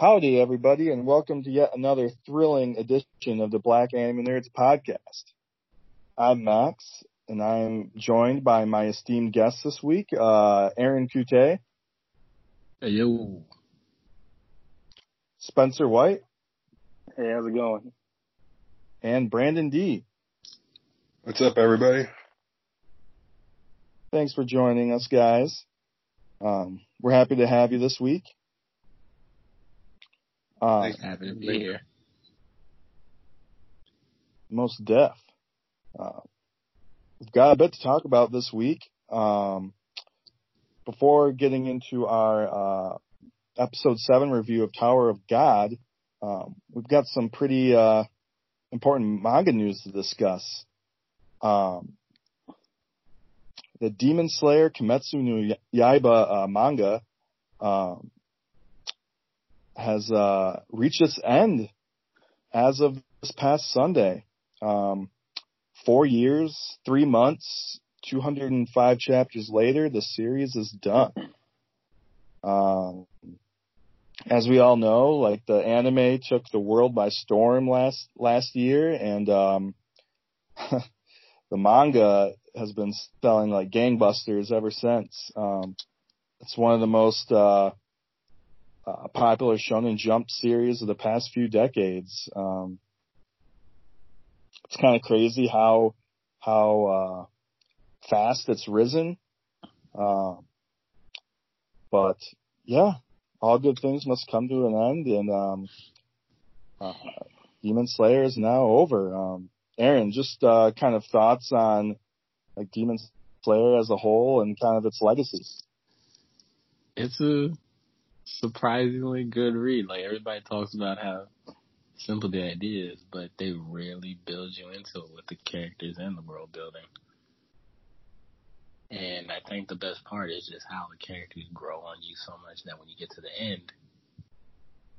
Howdy, everybody, and welcome to yet another thrilling edition of the Black Anime Nerds podcast. I'm Max, and I'm joined by my esteemed guest this week, uh, Aaron Kute. Hey, yo. Spencer White. Hey, how's it going? And Brandon D. What's up, everybody? Thanks for joining us, guys. Um, we're happy to have you this week. Uh, happy to be here. Most deaf. Uh, we've got a bit to talk about this week. Um, before getting into our uh, episode seven review of Tower of God, um, we've got some pretty uh, important manga news to discuss. Um, the Demon Slayer Kimetsu no Yaiba uh, manga um, has uh, reached its end as of this past Sunday. Um, four years, three months, 205 chapters later, the series is done. Um, as we all know, like the anime took the world by storm last last year, and um, the manga has been selling like gangbusters ever since. Um, it's one of the most uh, uh, popular Shonen Jump series of the past few decades. Um, it's kind of crazy how how uh, fast it's risen. Uh, but yeah, all good things must come to an end, and um, uh, Demon Slayer is now over. Um, Aaron, just uh, kind of thoughts on like Demon Slayer as a whole and kind of its legacy. It's a surprisingly good read. Like everybody talks about how simple the idea is, but they really build you into it with the characters and the world building. And I think the best part is just how the characters grow on you so much that when you get to the end,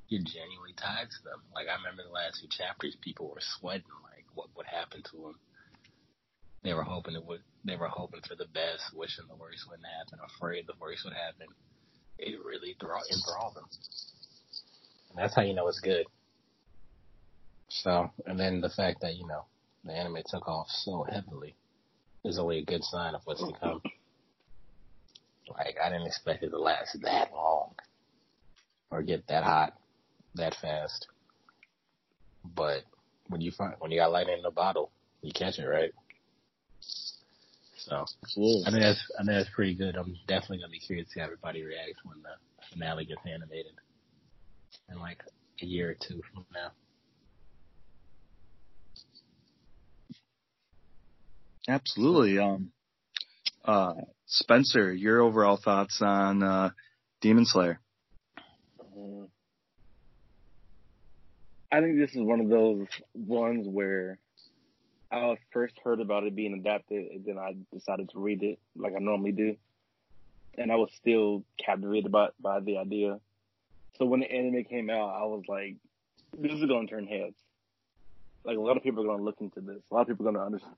you're genuinely tied to them. Like I remember the last few chapters, people were sweating like what would happen to them. They were hoping it would. They were hoping for the best, wishing the worst wouldn't happen, afraid the worst would happen it really draw enthralled them. And that's how you know it's good. So, and then the fact that, you know, the anime took off so heavily is only a good sign of what's to come. Like, I didn't expect it to last that long or get that hot that fast. But when you find, when you got lightning in the bottle, you catch it, right? So Absolutely. I think that's I think that's pretty good. I'm definitely gonna be curious to see how everybody reacts when the finale gets animated in like a year or two from now. Absolutely. Um, uh, Spencer, your overall thoughts on uh, Demon Slayer? I think this is one of those ones where I first heard about it being adapted, and then I decided to read it like I normally do, and I was still captivated by by the idea. So when the anime came out, I was like, "This is going to turn heads." Like a lot of people are going to look into this. A lot of people are going to understand,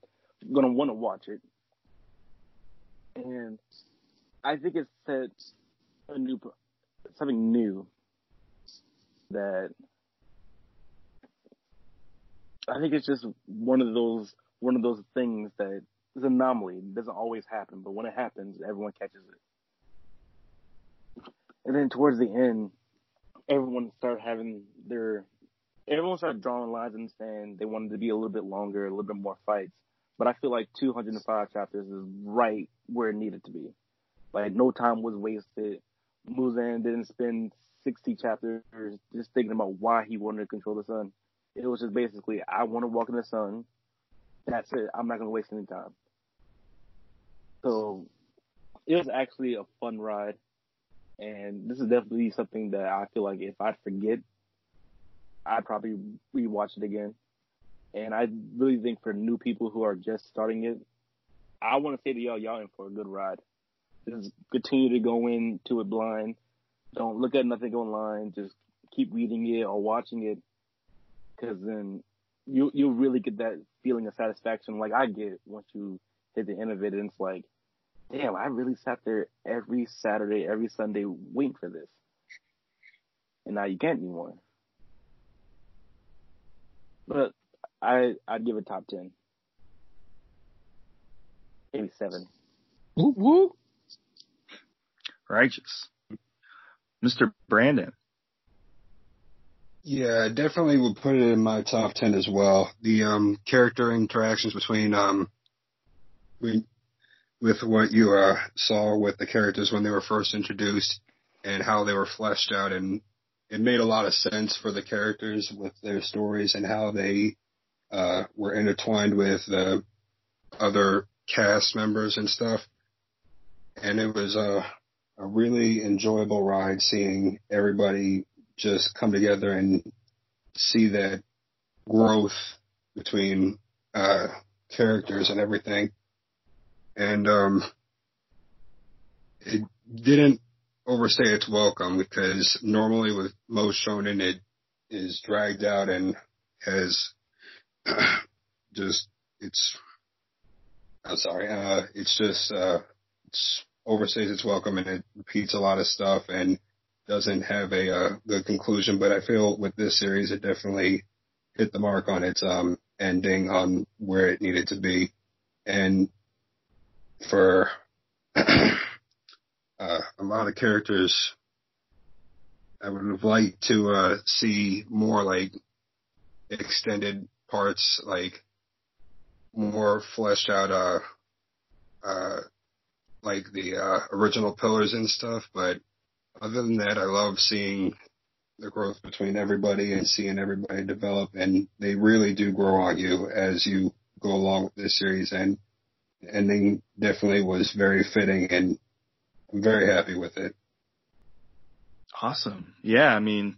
going to want to watch it, and I think it sets a new, something new that I think it's just one of those one of those things that is an anomaly. It doesn't always happen, but when it happens, everyone catches it. And then towards the end, everyone started having their everyone started drawing lines in the sand. They wanted to be a little bit longer, a little bit more fights. But I feel like 205 chapters is right where it needed to be. Like no time was wasted. Muzan didn't spend 60 chapters just thinking about why he wanted to control the sun. It was just basically, I want to walk in the sun. That's it. I'm not going to waste any time. So it was actually a fun ride. And this is definitely something that I feel like if I forget, I'd probably rewatch it again. And I really think for new people who are just starting it, I want to say to y'all, y'all in for a good ride. Just continue to go into it blind. Don't look at nothing online. Just keep reading it or watching it because then you you really get that feeling of satisfaction like I get once you hit the end of it, and it's like, damn, I really sat there every Saturday, every Sunday waiting for this. and now you can't anymore. But I I'd give it top ten. Maybe seven. Whoop whoop. Righteous. Mr. Brandon. Yeah, definitely would put it in my top ten as well. The um, character interactions between um, with what you uh, saw with the characters when they were first introduced and how they were fleshed out, and it made a lot of sense for the characters with their stories and how they uh, were intertwined with the other cast members and stuff. And it was a, a really enjoyable ride seeing everybody just come together and see that growth between uh, characters and everything. And um, it didn't overstay its welcome because normally with most shonen it is dragged out and has just it's I'm sorry, uh, it's just uh, it's overstays its welcome and it repeats a lot of stuff and doesn't have a uh, good conclusion. But I feel with this series, it definitely hit the mark on its um, ending on where it needed to be, and for uh, a lot of characters, I would have liked to uh, see more like extended parts, like more fleshed out, uh, uh, like the uh, original pillars and stuff. But other than that, I love seeing the growth between everybody and seeing everybody develop, and they really do grow on you as you go along with this series. And ending definitely was very fitting, and I'm very happy with it. Awesome. Yeah, I mean,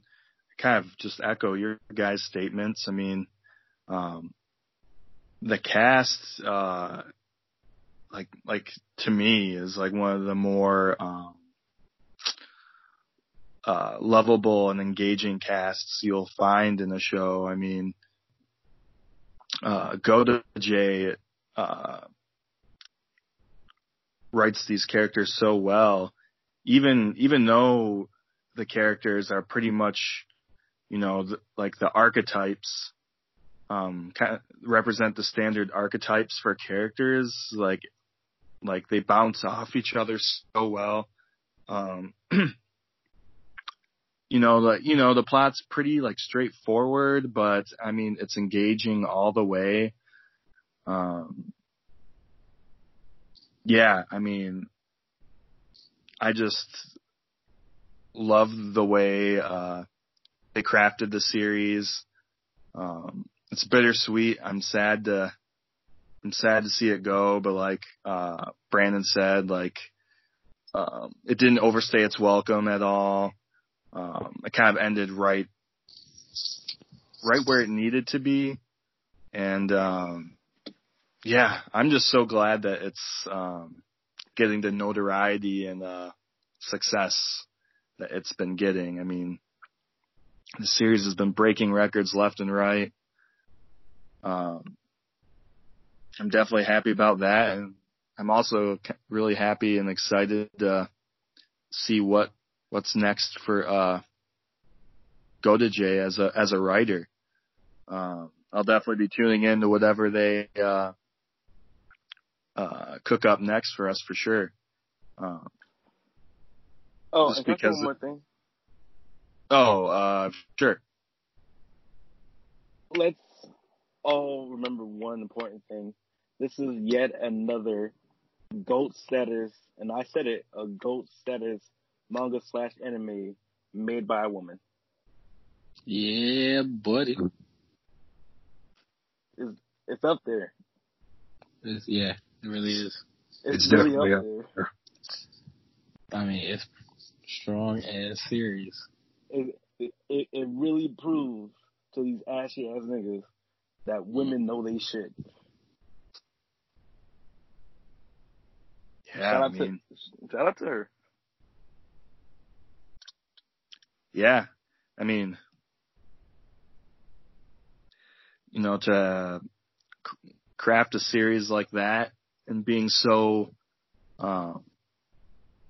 kind of just echo your guys' statements. I mean, um, the cast, uh, like, like to me is like one of the more, um, uh, lovable and engaging casts you'll find in a show. I mean, uh, Gota J, uh, writes these characters so well. Even, even though the characters are pretty much, you know, like the archetypes, um, kind of represent the standard archetypes for characters. Like, like they bounce off each other so well. Um, you know, the, you know, the plot's pretty like straightforward, but I mean, it's engaging all the way. Um, yeah, I mean, I just love the way, uh, they crafted the series. Um, it's bittersweet. I'm sad to, I'm sad to see it go, but like, uh, Brandon said, like, um, it didn't overstay its welcome at all. Um, it kind of ended right, right where it needed to be. And, um, yeah, I'm just so glad that it's, um, getting the notoriety and, uh, success that it's been getting. I mean, the series has been breaking records left and right. Um, I'm definitely happy about that. And I'm also really happy and excited to see what what's next for uh, Gotouge as a as a writer. Um, I'll definitely be tuning in to whatever they uh, uh, cook up next for us for sure. Um, oh, just because one more thing. Oh, uh, sure. Let's all remember one important thing. This is yet another GOAT status, and I said it, a GOAT status manga slash anime made by a woman. Yeah, buddy. It's, it's up there. It's, yeah, it really is. It's, it's really up there. I mean, it's strong and serious. It, it, it really proves to these ashy ass niggas that women know they shit. Yeah, shout out, I mean, to, shout out to her. Yeah, I mean, you know, to craft a series like that and being so, um,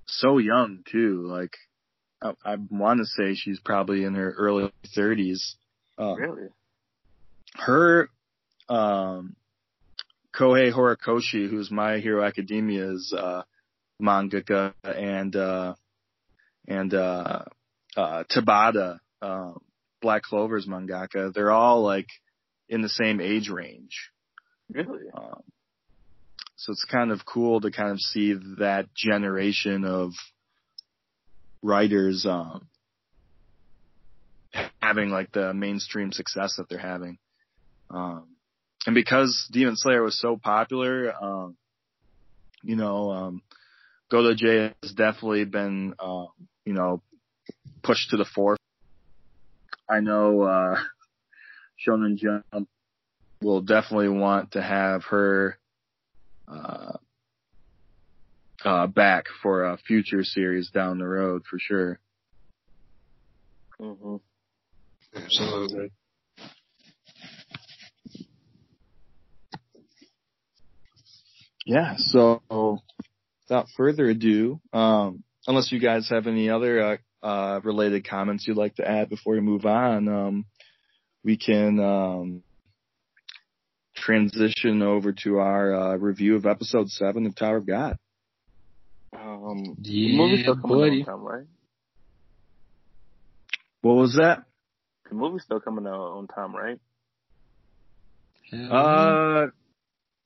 so young too, like, I, I want to say she's probably in her early 30s. Uh, Really? her um Kohei Horikoshi, who's My Hero Academia's uh mangaka and uh and uh uh Tabata, uh, Black Clover's mangaka, they're all like in the same age range. Really? Um, so it's kind of cool to kind of see that generation of writers um having like the mainstream success that they're having. Um, and because Demon Slayer was so popular, um, you know, um, Gotouge has definitely been, uh, you know, pushed to the fore. I know, uh, Shonen Jump will definitely want to have her, uh, uh, back for a future series down the road for sure. Mm-hmm. Absolutely. Yeah, so without further ado, um, unless you guys have any other uh, uh, related comments you'd like to add before we move on, um, we can um, transition over to our uh, review of episode seven of Tower of God. Um, the Yeah, movie's still coming out on time, right? What was that? The movie's still coming out on time, right? Hell Uh,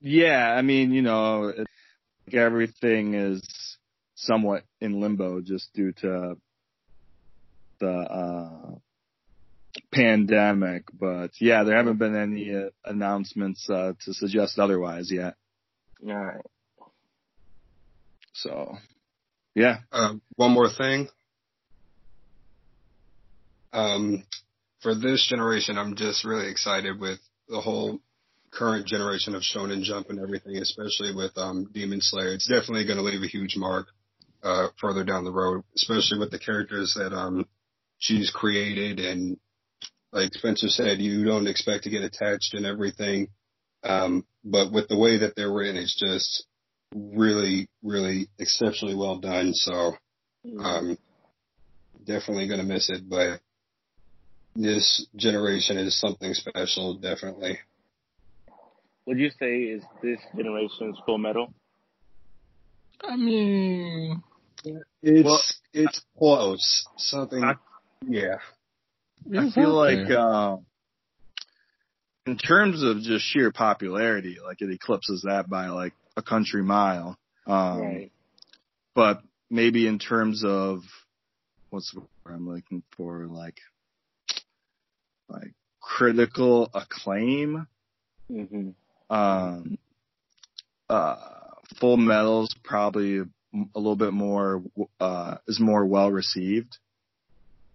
yeah, I mean, you know, it, everything is somewhat in limbo just due to the uh, pandemic. But yeah, there haven't been any uh, announcements uh, to suggest otherwise yet. All right. So, yeah, Uh, one more thing. Um, for this generation, I'm just really excited with the whole current generation of Shonen Jump and everything, especially with um, Demon Slayer. It's definitely going to leave a huge mark uh, further down the road, especially with the characters that um, she's created. And like Spencer said, you don't expect to get attached and everything. Um, but with the way that they're written, it's just really, really exceptionally well done. So um, definitely gonna miss it, but this generation is something special, definitely. Would you say is this generation's Full Metal? I mean, It's Well- it's close. Something, I- yeah. I feel like uh, in terms of just sheer popularity, like it eclipses that by like a country mile. Um, right. but maybe in terms of what's the word I'm looking for, like like critical acclaim. Mm-hmm. Um, uh, Full Metal's probably a little bit more uh, is more well received.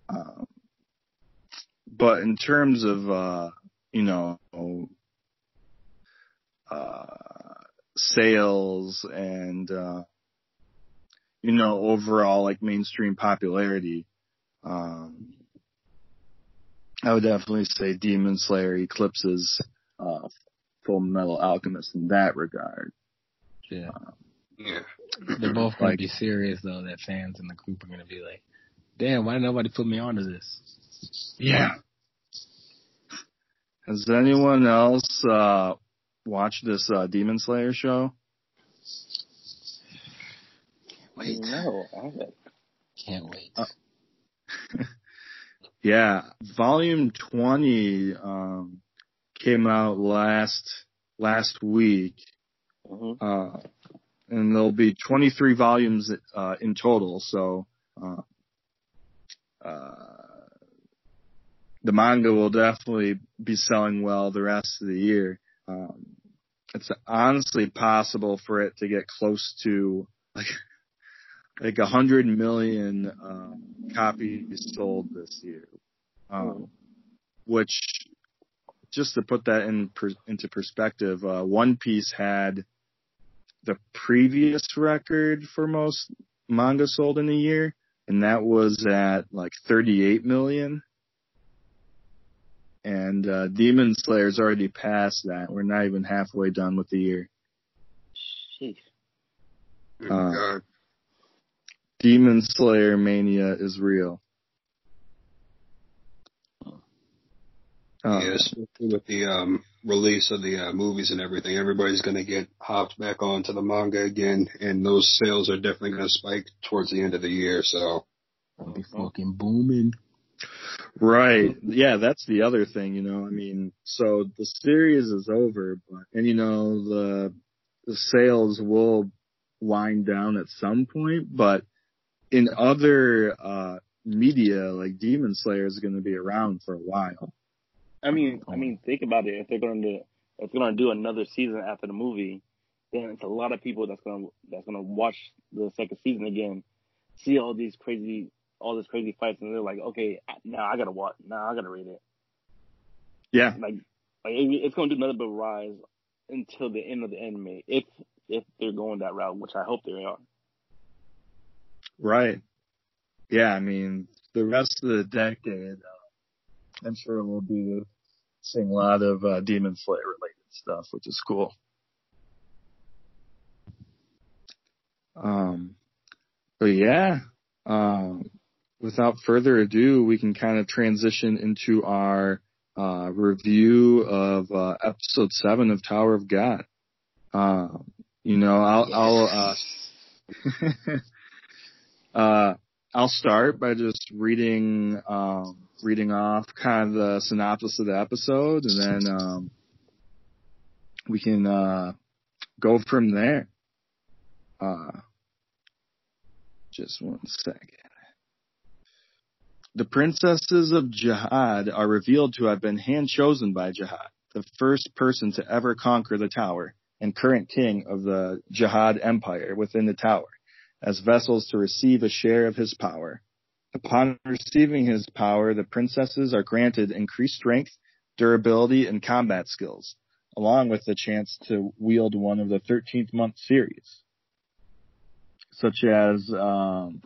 Um, but in terms of uh, you know uh, sales and uh, you know overall like mainstream popularity, um, I would definitely say Demon Slayer eclipses uh, Full Metal Alchemist in that regard. yeah. Yeah. They're both gonna be serious though. That fans in the group are gonna be like, "Damn, why did nobody put me onto this?" Yeah. Has anyone else uh watched this uh Demon Slayer show? Wait, No, I haven't. can't wait. Uh, Yeah, volume 20 um came out last last week. Mm-hmm. Uh and there'll be 23 volumes uh in total, so uh the manga will definitely be selling well the rest of the year. Um it's honestly possible for it to get close to like like a hundred million um, copies sold this year, um, which just to put that in per, into perspective, uh, One Piece had the previous record for most manga sold in a year, and that was at like 38 million. And uh, Demon Slayer's already passed that. We're not even halfway done with the year. Sheesh. Good Uh, God. Demon Slayer mania is real. Uh, yes, with the um, release of the uh, movies and everything, everybody's going to get hopped back onto the manga again, and those sales are definitely going to spike towards the end of the year. So, I'll be fucking booming. Right. Yeah, that's the other thing, you know. I mean, so the series is over, but and you know the the sales will wind down at some point, but in other uh media like Demon Slayer is going to be around for a while. I mean, I oh. mean, think about it. If they're going to if they're going to do another season after the movie, then it's a lot of people that's going to that's going to watch the second season again, see all these crazy all this crazy fights, and they're like, okay, now I gotta watch, now I gotta read it. Yeah, like like it's going to do nothing but rise until the end of the anime if if they're going that route, which I hope they are. Right. Yeah, I mean, the rest of the decade, I'm sure we'll be seeing a lot of uh, Demon Slayer related stuff, which is cool. Um, but yeah, um, without further ado, we can kind of transition into our uh, review of uh, episode seven of Tower of God. Uh, you know, I'll, I'll uh, uh, I'll start by just reading um, reading off kind of the synopsis of the episode, and then um, we can uh, go from there. Uh, just one second. The princesses of Jahad are revealed to have been hand chosen by Jahad, the first person to ever conquer the tower and current king of the Jahad Empire within the tower, as vessels to receive a share of his power. Upon receiving his power, the princesses are granted increased strength, durability, and combat skills, along with the chance to wield one of the 13th month series, such as um,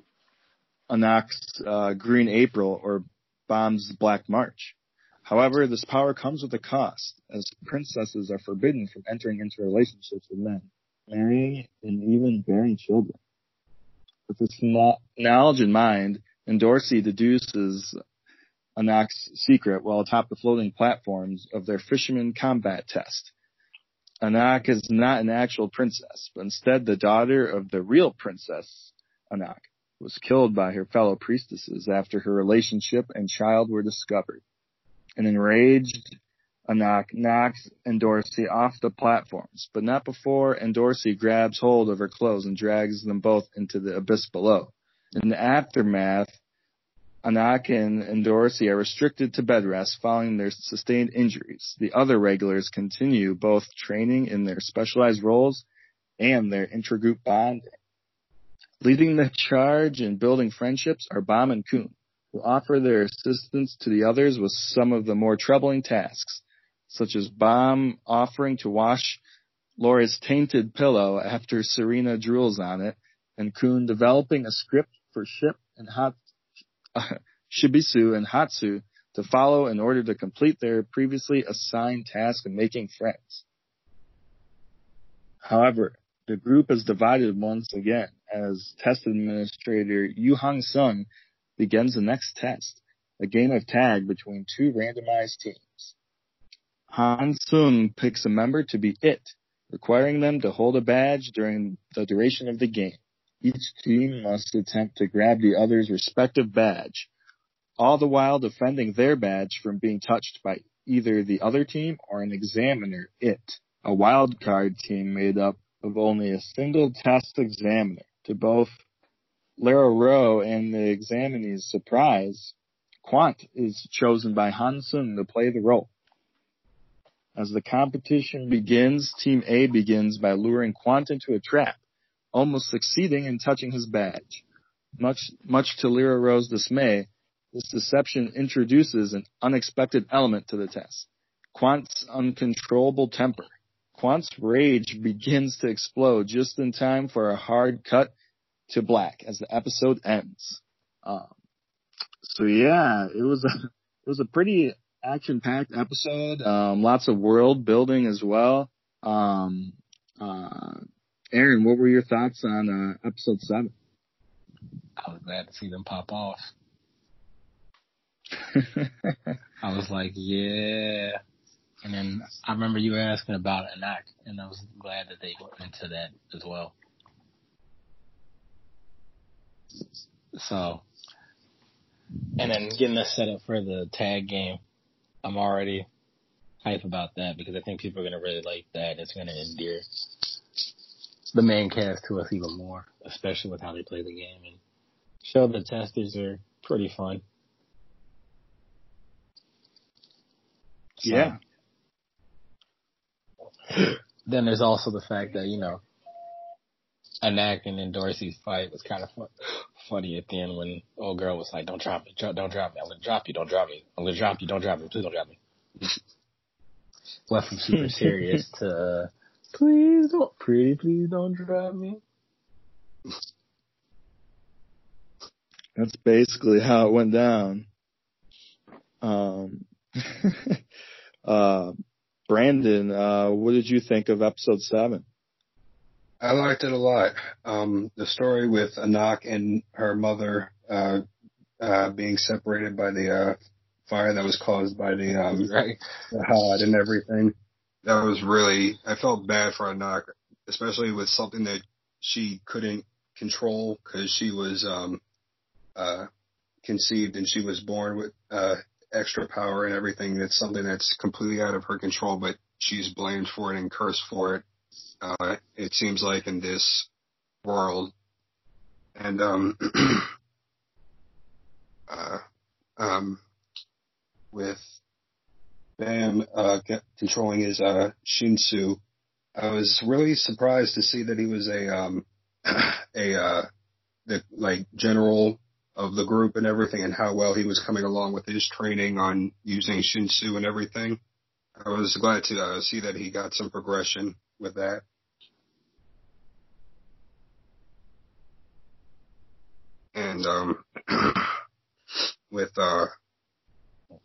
Anak's uh, Green April or Bam's Black March. However, this power comes with a cost, as princesses are forbidden from entering into relationships with men, marrying, and even bearing children. With this knowledge in mind, Endorsi deduces Anak's secret while atop the floating platforms of their fisherman combat test. Anak is not an actual princess, but instead the daughter of the real princess, Anak was killed by her fellow priestesses after her relationship and child were discovered. An enraged Anak knocks Endorsi off the platforms, but not before Endorsi grabs hold of her clothes and drags them both into the abyss below. In the aftermath, Anak and Endorsi are restricted to bed rest following their sustained injuries. The other regulars continue both training in their specialized roles and their intergroup bonding. Leading the charge and building friendships are Bam and Khun, who offer their assistance to the others with some of the more troubling tasks, such as Bam offering to wash Laura's tainted pillow after Serena drools on it, and Khun developing a script for Ship and uh, Shibisu and Hatz to follow in order to complete their previously assigned task of making friends. However, the group is divided once again as test administrator Yu Han Sung begins the next test, a game of tag between two randomized teams. Han Sung picks a member to be it, requiring them to hold a badge during the duration of the game. Each team must attempt to grab the other's respective badge, all the while defending their badge from being touched by either the other team or an examiner, it, a wild card team made up of only a single test examiner. To both Lero-Ro and the examinee's surprise, Quant is chosen by Han Sung to play the role. As the competition begins, Team A begins by luring Quant into a trap, almost succeeding in touching his badge. Much, much to Lero-Ro's dismay, this deception introduces an unexpected element to the test. Quant's uncontrollable temper. Quant's rage begins to explode just in time for a hard cut to black as the episode ends. Um, so yeah, it was a it was a pretty action packed episode. Um, lots of world building as well. Um, uh, Aaron, what were your thoughts on uh, episode seven? I was glad to see them pop off. I was like, yeah. And then I remember you were asking about Anak, and I was glad that they went into that as well. So, and then getting us set up for the tag game, I'm already hype about that because I think people are going to really like that. It's going to endear the main cast to us even more, especially with how they play the game and show the testers are pretty fun. So, Yeah. Then there's also the fact that, you know, Anak and Endorsi's fight was kind of fun, funny at the end when old girl was like, don't drop me, dro- don't drop me, I'm gonna drop you, don't drop me, I'm gonna drop you, don't drop me, please don't drop me. Went from super serious to, uh, please don't, pretty please don't drop me. That's basically how it went down. Um, uh, Brandon, uh, what did you think of episode seven? I liked it a lot. Um, the story with Anak and her mother, uh, uh, being separated by the, uh, fire that was caused by the, um, Right. the hod and everything. That was really, I felt bad for Anak, especially with something that she couldn't control because she was, um, uh, conceived and she was born with, uh, extra power and everything. That's something that's completely out of her control, but she's blamed for it and cursed for it. Uh, it seems like in this world. And, um, uh, um, with Bam, uh, controlling his, uh, Shinsu, I was really surprised to see that he was a, um, a, uh, the, like, general of the group and everything and how well he was coming along with his training on using Shinsu and everything. I was glad to uh, see that he got some progression with that. And um, with uh,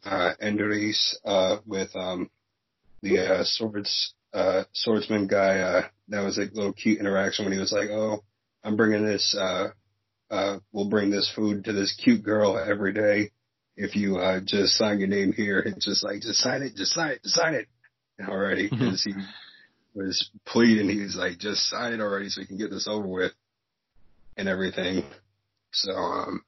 uh, Enders, uh, with um, the uh, swords uh, swordsman guy, uh, that was a little cute interaction when he was like, "Oh, I'm bringing this. Uh, uh, we'll bring this food to this cute girl every day. If you uh, just sign your name here, it's just like, just sign it, just sign it, just sign it already." Because he was pleading, he was like, "Just sign it already, so we can get this over with," and everything. So, um,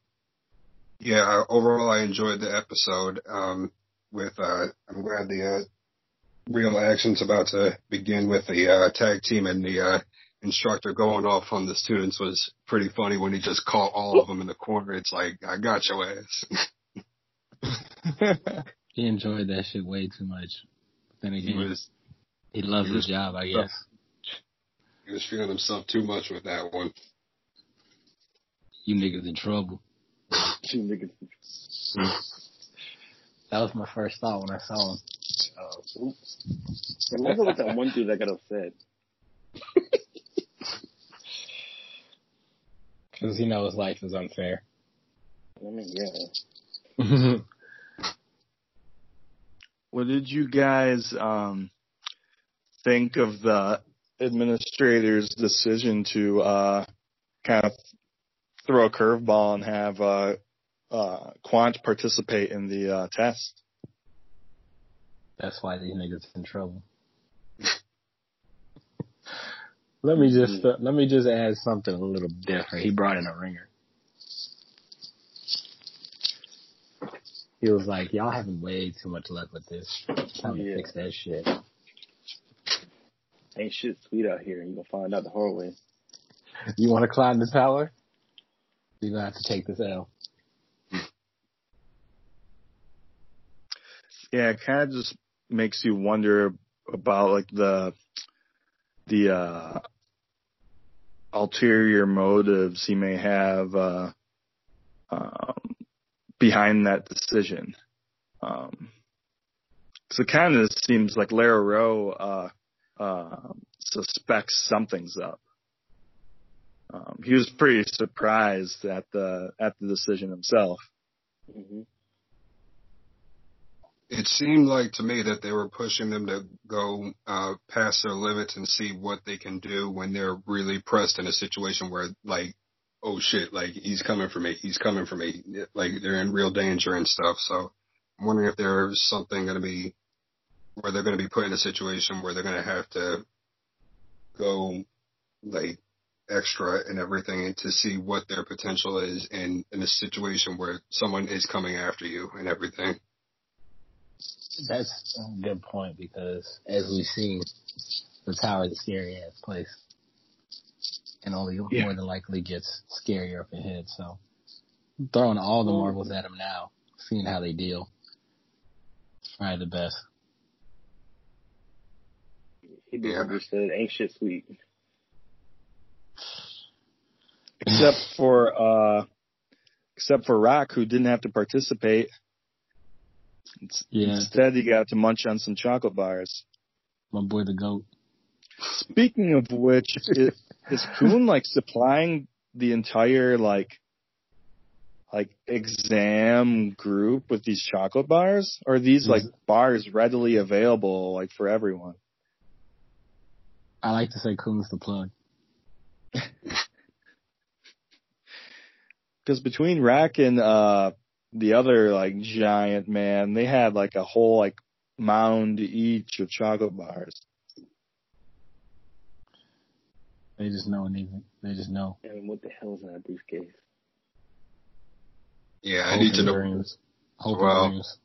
yeah, overall, I enjoyed the episode. Um, with, uh, I'm glad the, uh, real action's about to begin with the, uh, tag team and the, uh, instructor going off on the students was pretty funny when he just caught all of them in the corner. It's like, I got your ass. He enjoyed that shit way too much. Then he was, he loves he his job, I guess. he was feeling himself too much with that one. You niggas in trouble. Two niggas. That was my first thought when I saw him. Oh, oops. I wonder what that one dude that got upset. Cause he knows life is unfair. I mean, yeah. What did you guys um, think of the administrator's decision to uh, kind of throw a curveball and have uh, uh, Quant participate in the uh, test? That's why these niggas in trouble. let me just uh, let me just add something a little different. He brought in a ringer. He was like, "Y'all having way too much luck with this. It's time Yeah. to fix that shit." Ain't shit sweet out here. You gonna find out the hard way. You want to climb the tower? You're gonna have to take this L. Yeah, it kind of just makes you wonder about like the the uh, ulterior motives he may have uh, um, behind that decision. Um, so it kind of seems like Lero-Ro uh, uh, suspects something's up. Um, he was pretty surprised at the at the decision himself. hmm It seemed like to me that they were pushing them to go uh, past their limits and see what they can do when they're really pressed in a situation where, like, oh shit, like he's coming for me, he's coming for me, like they're in real danger and stuff. So I'm wondering if there's something going to be where they're going to be put in a situation where they're going to have to go like extra and everything to see what their potential is in in a situation where someone is coming after you and everything. That's a good point because as we've seen, the tower is a scary ass place. And only Yeah. more than likely gets scarier up ahead, so throwing all the marbles at them now, seeing how they deal. It's probably the best. He be Yeah. understood. Ain't shit sweet. Except for uh, except for Rak, who didn't have to participate. Yeah. Instead, he got to munch on some chocolate bars. My boy the goat. Speaking of which, is, is Khun like supplying the entire like like exam group with these chocolate bars, or are these like bars readily available like for everyone? I like to say Khun's the plug. Because between Rak and uh the other like giant man, they had like a whole like mound each of chocolate bars. They just know and even they just know. And what the hell is in that briefcase? Yeah, I Hope need to know. dreams. Hope Well- dreams.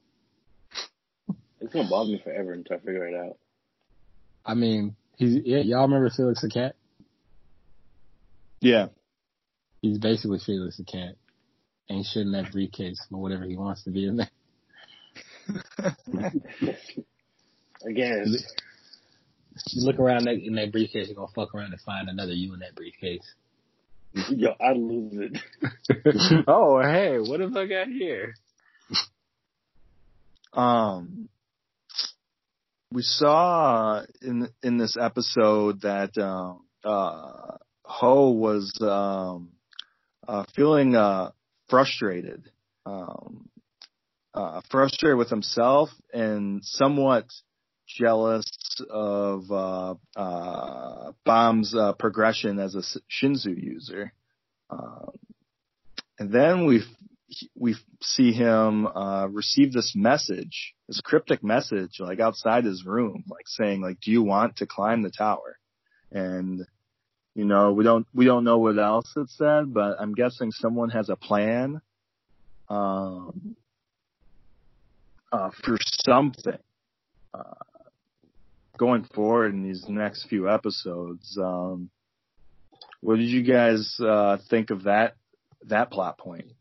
It's gonna bother me forever until I figure it out. I mean, he's yeah, y'all remember Felix the cat? Yeah. He's basically Felix the cat. Ain't shouldn't that briefcase, but whatever he wants to be in there. Again, You look around that, in that briefcase, you're gonna fuck around and find another you in that briefcase. yo, I lose it. oh, hey, what have I got here? Um, we saw in in this episode that um, uh, Ho was um, uh, feeling uh, frustrated, um, uh, frustrated with himself, and somewhat jealous of uh, uh, Bam's uh, progression as a Shinsu user. Um, and then we we see him uh, receive this message, this cryptic message, like outside his room, like saying, like, "Do you want to climb the tower?" And you know, we don't we don't know what else it said, but I'm guessing someone has a plan um, uh, for something uh, going forward in these next few episodes. Um, what did you guys uh, think of that that plot point?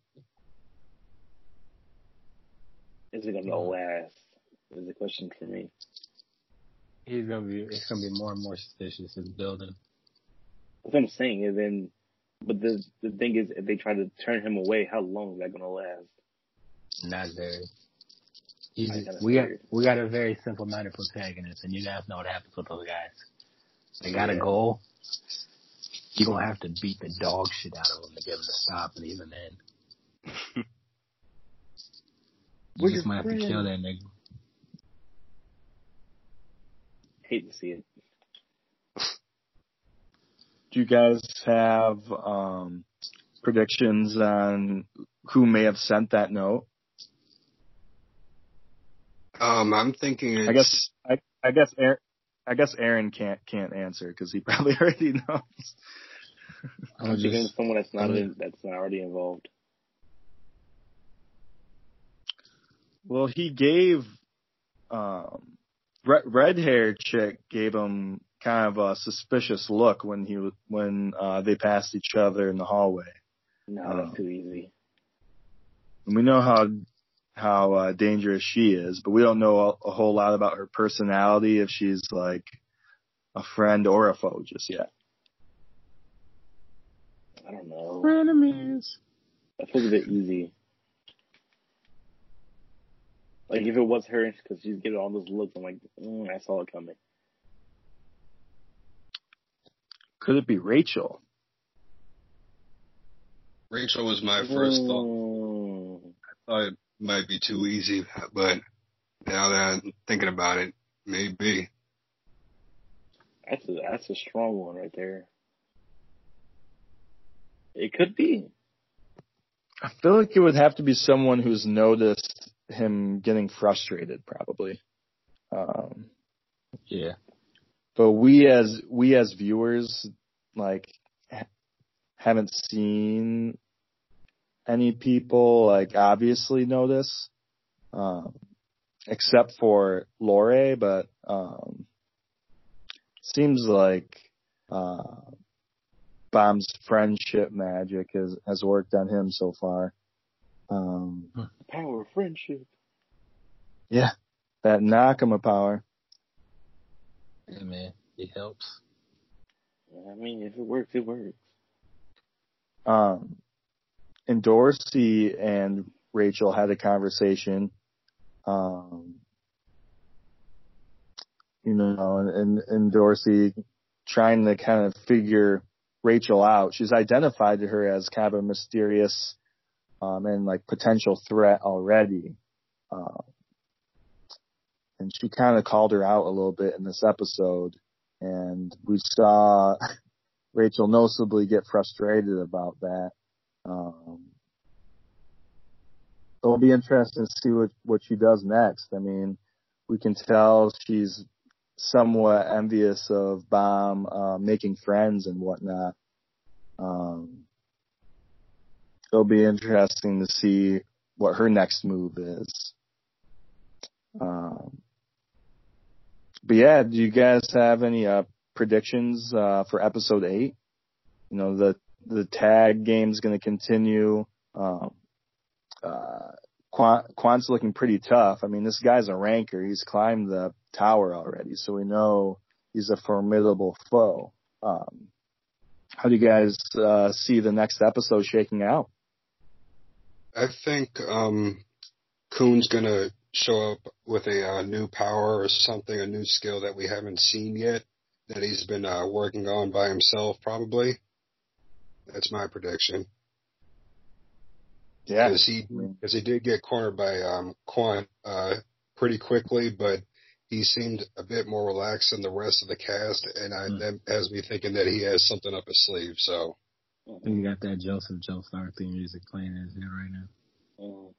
Is it gonna last? Is the question for me. He's gonna be. It's gonna be more and more suspicious. It's building. That's what I'm saying. And then, but the the thing is, if they try to turn him away, how long is that gonna last? Not very. I we got we got a very simple minded protagonist, and you guys know what happens with those guys. They got a goal. You're gonna have to beat the dog shit out of them to get them to stop, and even then, you We're just might have to kill that nigga. Hate to see it. Do you guys have um, predictions on who may have sent that note? Um, I'm thinking. It's, I guess I, I guess Aaron, I guess Aaron can't can't answer because he probably already knows. I'm I'm thinking just, someone that's not I'm- in, that's not already involved. Well, he gave um, red hair chick gave him kind of a suspicious look when he was when uh, they passed each other in the hallway. No, Oh. that's too easy. And we know how how uh, dangerous she is, but we don't know a, a whole lot about her personality if she's like a friend or a foe just yet. I don't know. enemies. That feels a bit easy. Like if it was her, because she's getting all those looks, I'm like, mm, I saw it coming. Could it be Rachel? Rachel was my first thought. Mm. I thought it might be too easy, but now that I'm thinking about it, maybe. That's a that's a strong one right there. It could be. I feel like it would have to be someone who's noticed him getting frustrated, probably. Um, Yeah. But we as we as viewers, like, ha- haven't seen any people like obviously notice, um, except for Lore. But um, seems like uh, Bam's friendship magic has has worked on him so far. Um, Power of friendship. yeah, that Nakama power. Yeah, man. It helps. I mean, if it works, it works. Um, Endorsi and Rachel had a conversation. Um, you know, and, Endorsi trying to kind of figure Rachel out. She's identified to her as kind of a mysterious, um, and like potential threat already. Um, and she kind of called her out a little bit in this episode. And we saw Rachel noticeably get frustrated about that. Um, it'll be interesting to see what, what she does next. I mean, we can tell she's somewhat envious of Bam, uh, making friends and whatnot. Um, it'll be interesting to see what her next move is. Um, but yeah, do you guys have any, uh, predictions, uh, for episode eight? You know, the, the tag game's going to continue. Um, uh, Quant, Quant's looking pretty tough. I mean, this guy's a ranker. He's climbed the tower already, so we know he's a formidable foe. Um, how do you guys uh, see the next episode shaking out? I think um, Khun's gonna show up with a uh, new power or something, a new skill that we haven't seen yet, that he's been uh, working on by himself, probably. That's my prediction. Yeah, Because he, because he did get cornered by um, Quant uh, pretty quickly, but he seemed a bit more relaxed than the rest of the cast, and I, Hmm. that has me thinking that he has something up his sleeve. So and You got that Joseph Joestar theme music playing in his head right now. Mm.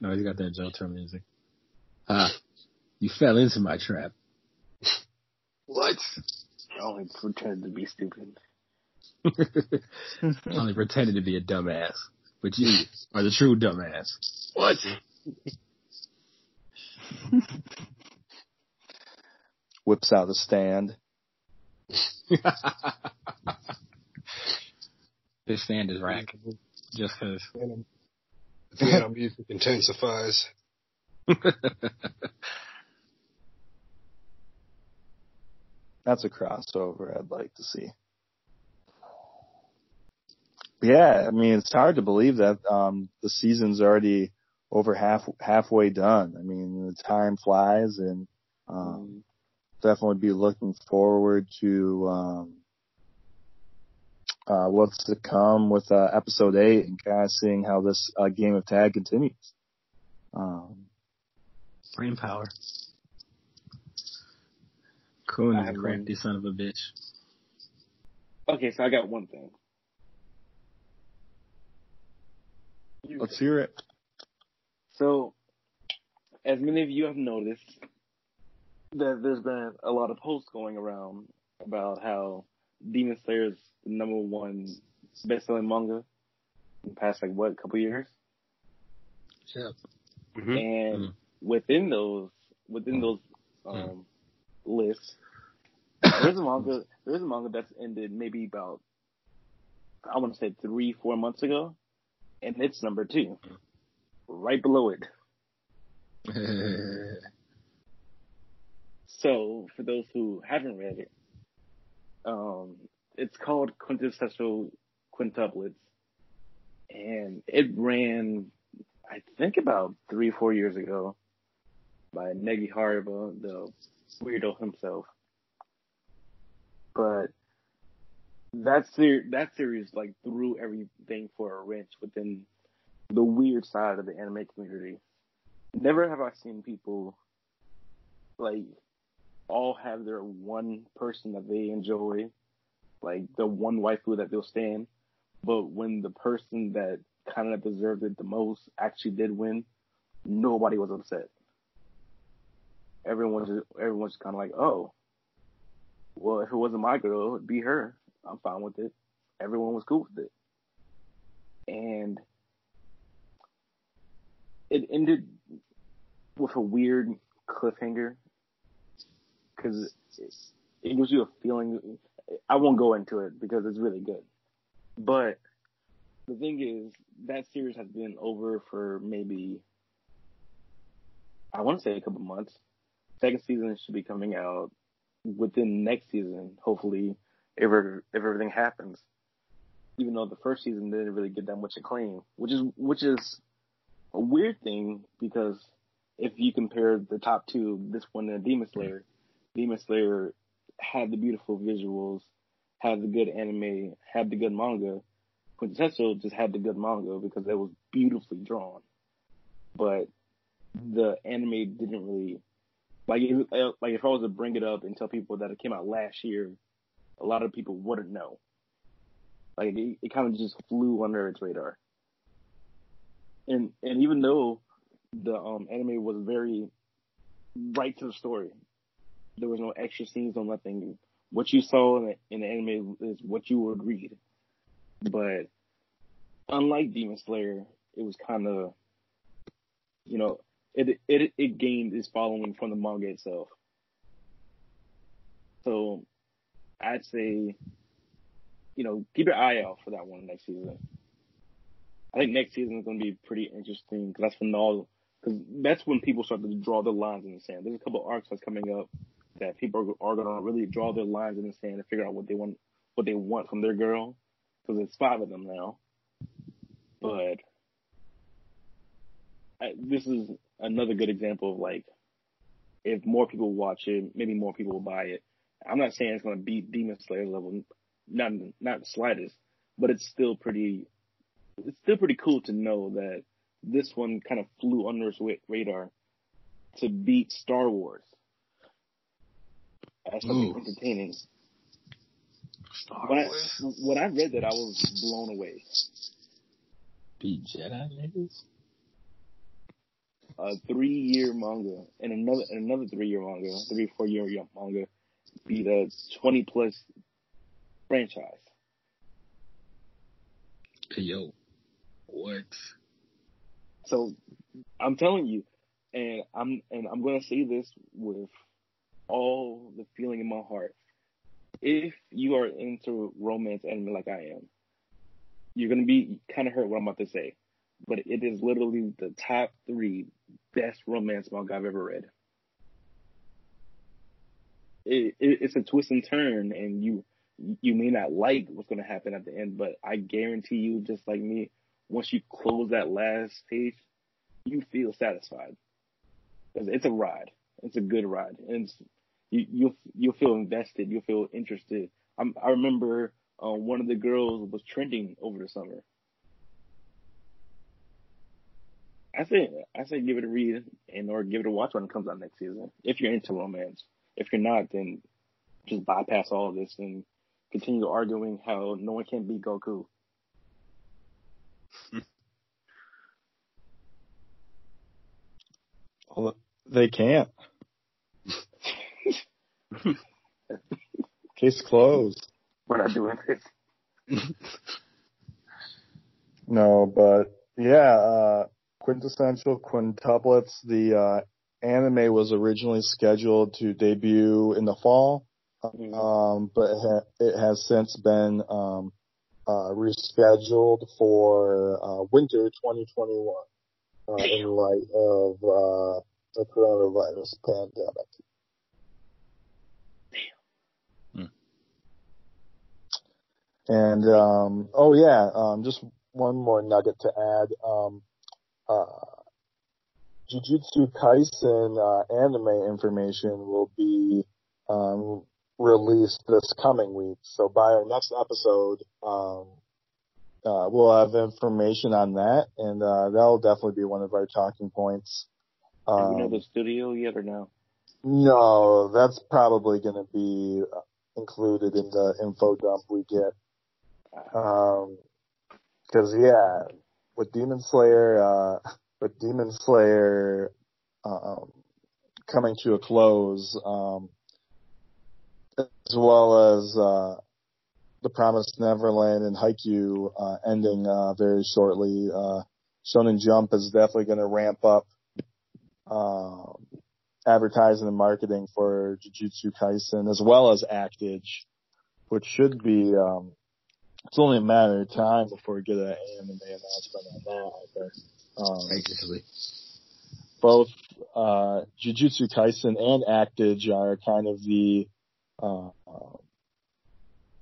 No, you got that Joe Turner music. Ah, you fell into my trap. What? I only pretended to be stupid. I Only pretended to be a dumbass, but you are the true dumbass. What? whips out the stand. this stand is Rak. Just cause. the music intensifies. That's a crossover I'd like to see. Yeah, I mean it's hard to believe that um the season's already over half halfway done. I mean the time flies and um definitely be looking forward to um uh what's to come with uh episode 8 and kind of seeing how this uh, game of tag continues. Um Brain power. Khun I is a crafty son of a bitch. Okay, so I got one thing. let's hear it. So, as many of you have noticed, that there's been a lot of posts going around about how Demon Slayer is the number one best-selling manga in the past, like, what, couple years? Yeah. Mm-hmm. And Mm. within those, within those, um, lists, there's a manga, there's a manga that's ended maybe about, I want to say three, four months ago, and it's number two. Right below it. So, for those who haven't read it, um, it's called Quintessential Quintuplets. And it ran, I think about three, four years ago by Negi Haruba, the weirdo himself. But that ser- that series like threw everything for a wrench within the weird side of the anime community. Never have I seen people like all have their one person that they enjoy like the one waifu that they'll stand. But when the person that kind of deserved it the most actually did win, nobody was upset. Everyone's just everyone's kind of like, oh, well, if it wasn't my girl, it'd be her. I'm fine with it. Everyone was cool with it, and it ended with a weird cliffhanger because it, gives you a feeling. I won't go into it because it's really good, but the thing is that series has been over for maybe I want to say a couple months. Second season should be coming out within next season, hopefully, if er, if everything happens. Even though the first season didn't really get that much acclaim, which is which is a weird thing because if you compare the top two, this one and Demon Slayer, Demon Slayer had the beautiful visuals, had the good anime, had the good manga. Quintessential just had the good manga because it was beautifully drawn, but the anime didn't really like. like if I was to bring it up and tell people that it came out last year, a lot of people wouldn't know. Like it, it kind of just flew under its radar. And and even though the um, anime was very right to the story, there was no extra scenes, no nothing. What you saw in the, in the anime is what you read. But unlike Demon Slayer, it was kind of, you know, it it it gained its following from the manga itself. So, I'd say, you know, keep your eye out for that one next season. I think next season is going to be pretty interesting because that's when all because that's when people start to draw the lines in the sand. There's a couple arcs that's coming up that people are, to really draw their lines in the sand and figure out what they want, what they want from their girl. Because it's five of them now. But I, this is another good example of like, if more people watch it, maybe more people will buy it. I'm not saying it's to beat Demon Slayer level, not not the slightest, but it's still pretty. It's still pretty cool to know that this one kind of flew under its radar to beat Star Wars as something Ooh. entertaining. Star when Wars. I, when I read that, I was blown away. Beat Jedi niggas. A three-year manga and another and another three-year manga, three four-year manga, beat a twenty-plus franchise. Hey, yo, what? So I'm telling you, and I'm and I'm gonna say this with all the feeling in my heart. If you are into romance anime like I am, you're gonna be kind of hurt what I'm about to say, but it is literally the top three best romance manga I've ever read. It, it, it's a twist and turn, and you you may not like what's going to happen at the end, but I guarantee you, just like me, once you close that last page, you feel satisfied. It's a ride. It's a good ride, and you you'll you'll feel invested. You'll feel interested. I'm, i remember uh, one of the girls was trending over the summer. I say I say give it a read and or give it a watch when it comes out next season. If you're into romance, if you're not, then just bypass all of this and continue arguing how no one can beat Goku. well, they can't. Case closed. We're not doing this. no, but yeah, uh, quintessential quintuplets. The uh, anime was originally scheduled to debut in the fall, mm-hmm. um, but it, ha- it, has since been um, uh, rescheduled for uh, winter 2021 uh, in light of uh, the coronavirus pandemic. And um, oh yeah, um, just one more nugget to add. Um, uh, Jujutsu Kaisen uh, anime information will be um, released this coming week. So by our next episode, um, uh, we'll have information on that, and uh, that'll definitely be one of our talking points. Um, Do we know the studio yet or no? No, that's probably going to be included in the info dump we get. Um, cause yeah, with Demon Slayer, uh, with Demon Slayer, um, coming to a close, um, as well as, uh, the Promised Neverland and Haikyuu, uh, ending, uh, very shortly, uh, Shonen Jump is definitely going to ramp up, um, advertising and marketing for Jujutsu Kaisen as well as Act-Age, which should be, um, it's only a matter of time before we get an anime announcement on that. I think. Um, Basically. both uh, Jujutsu Kaisen and Act-Age are kind of the, uh,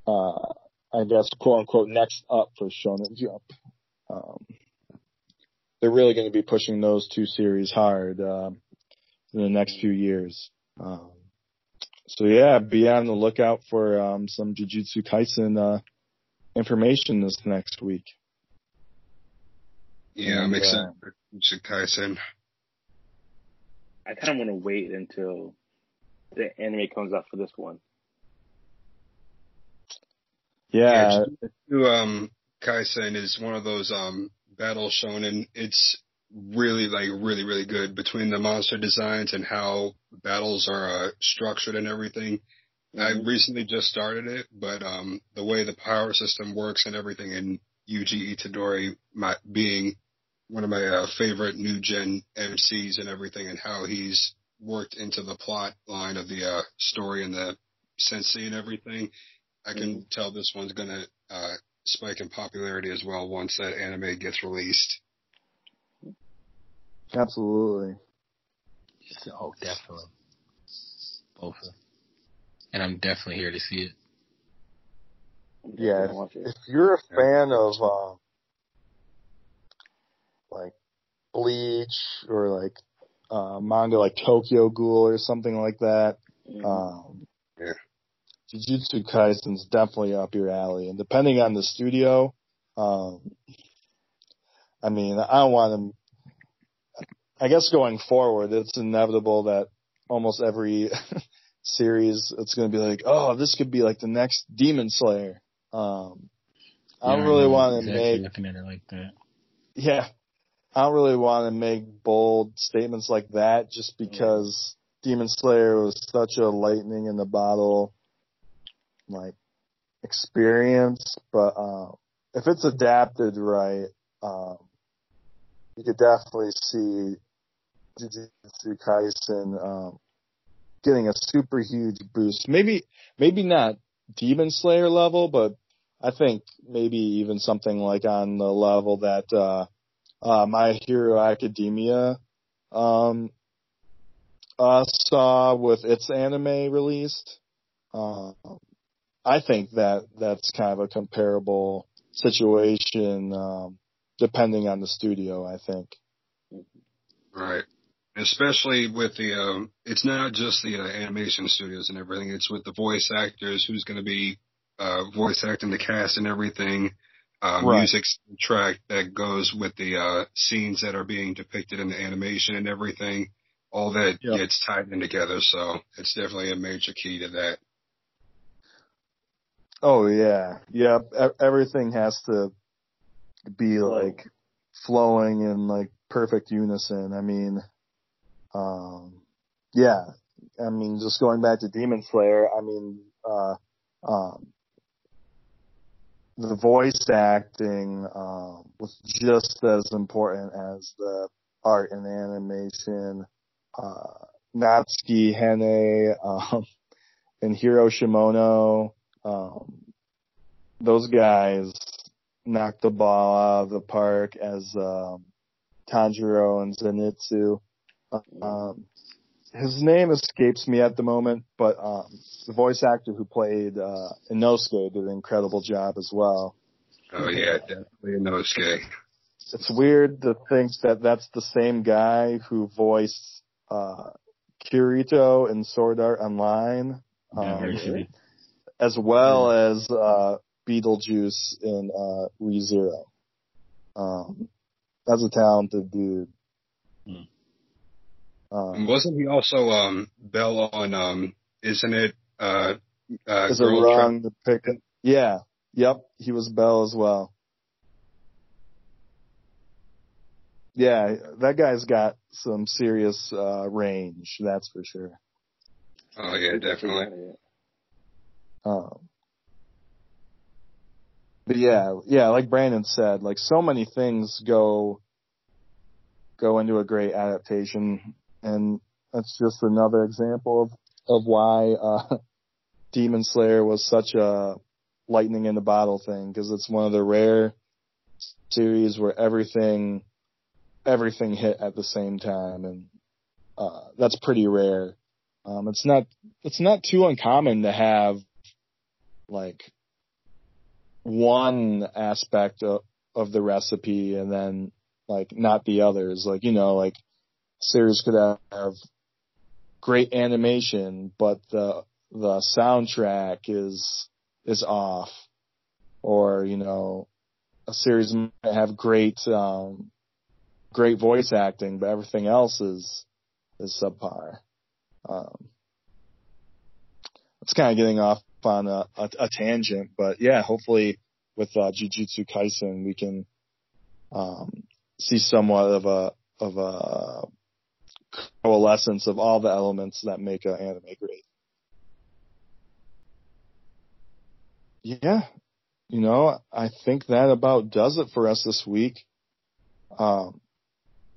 uh, I guess, quote unquote, next up for Shonen Jump. Um, they're really going to be pushing those two series hard um, in the next few years. Um, so yeah, be on the lookout for um, some Jujutsu Kaisen uh, information this next week. Yeah, I'm uh, excited for Jujutsu Kaisen. I kind of want to wait until the anime comes out for this one. Yeah, Jujutsu, um, Kaisen is one of those um battle shonen. It's really like really really good between the monster designs and how battles are uh, structured and everything. I recently just started it, but um the way the power system works and everything, and Yuji Itadori my, being one of my uh, favorite new gen MCs and everything, and how he's worked into the plot line of the uh, story and the sensei and everything. I can tell this one's gonna uh, spike in popularity as well once that anime gets released. absolutely. Oh, definitely. Both of them. And I'm definitely here to see it. Yeah, I'll watch it. if you're a fan of uh, like Bleach or like uh, manga like Tokyo Ghoul or something like that, Mhm. um, Yeah. Jujutsu Kaisen's definitely up your alley. And depending on the studio, um, I mean, I don't want to. I guess going forward, it's inevitable that almost every series, it's going to be like, oh, this could be like the next Demon Slayer. Um, I don't Yeah, really want to exactly make looking at it like that. yeah, I don't really want to make bold statements like that just because Demon Slayer was such a lightning in the bottle, like experience. But uh, if it's adapted right, um, you could definitely see Jujutsu Kaisen um, getting a super huge boost. Maybe, maybe not Demon Slayer level, but I think maybe even something like on the level that uh, uh, My Hero Academia um, uh, saw with its anime released. Uh, I think that that's kind of a comparable situation, um, depending on the studio. I think. Right. Especially with the, um, it's not just the uh, animation studios and everything. It's with the voice actors who's going to be uh, voice acting the cast and everything. Uh, Right. Music track that goes with the uh, scenes that are being depicted in the animation and everything. All that Yep. gets tied in together. So it's definitely a major key to that. Oh yeah, yeah. Everything has to be like flowing in like perfect unison. I mean, um, yeah. I mean, just going back to Demon Slayer. I mean, uh, um, the voice acting um, was just as important as the art and animation. Uh, Natsuki Hanae um, and Hiro Shimono. Um, those guys knocked the ball out of the park as um, Tanjiro and Zenitsu. Um, his name escapes me at the moment, but um, the voice actor who played uh, Inosuke did an incredible job as well. Oh yeah, definitely Inosuke. It's weird to think that that's the same guy who voiced uh, Kirito in Sword Art Online. Um, as well as uh, Betelgeuse in uh, ReZero. Um, that's a talented dude. Hmm. Um, wasn't he also um Bell on um isn't it uh uh, Is it wrong to pick? Yeah. Yep. He was Bell as well. Yeah, that guy's got some serious uh range, that's for sure. Oh yeah, definitely. Um, but yeah, yeah, like Brandon said, like so many things go go into a great adaptation, and that's just another example of of why uh, Demon Slayer was such a lightning in the bottle thing because it's one of the rare series where everything everything hit at the same time, and uh, that's pretty rare. Um, it's not it's not too uncommon to have like one aspect of, of the recipe and then like not the others. Like you know, like series could have, great animation, but the the soundtrack is is off, or you know, a series might have great um, great voice acting, but everything else is is subpar. Um, it's kind of getting off on a, a, a tangent, but yeah, hopefully with uh, Jujutsu Kaisen we can um, see somewhat of a of a coalescence of all the elements that make an anime great. Yeah, you know, I think that about does it for us this week. Um,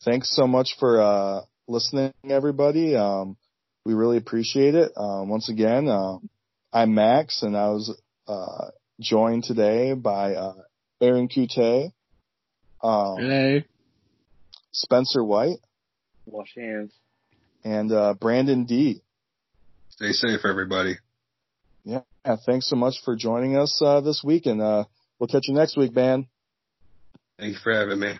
thanks so much for uh, listening, everybody. Um, we really appreciate it. Um, once again, uh, I'm Max, and I was uh, joined today by uh, Aaron Kute, um, Hey. Spencer White, Wash hands. and uh, Brandon D. Stay safe, everybody. Yeah, thanks so much for joining us uh, this week, and uh, we'll catch you next week, man. Thank you for having me.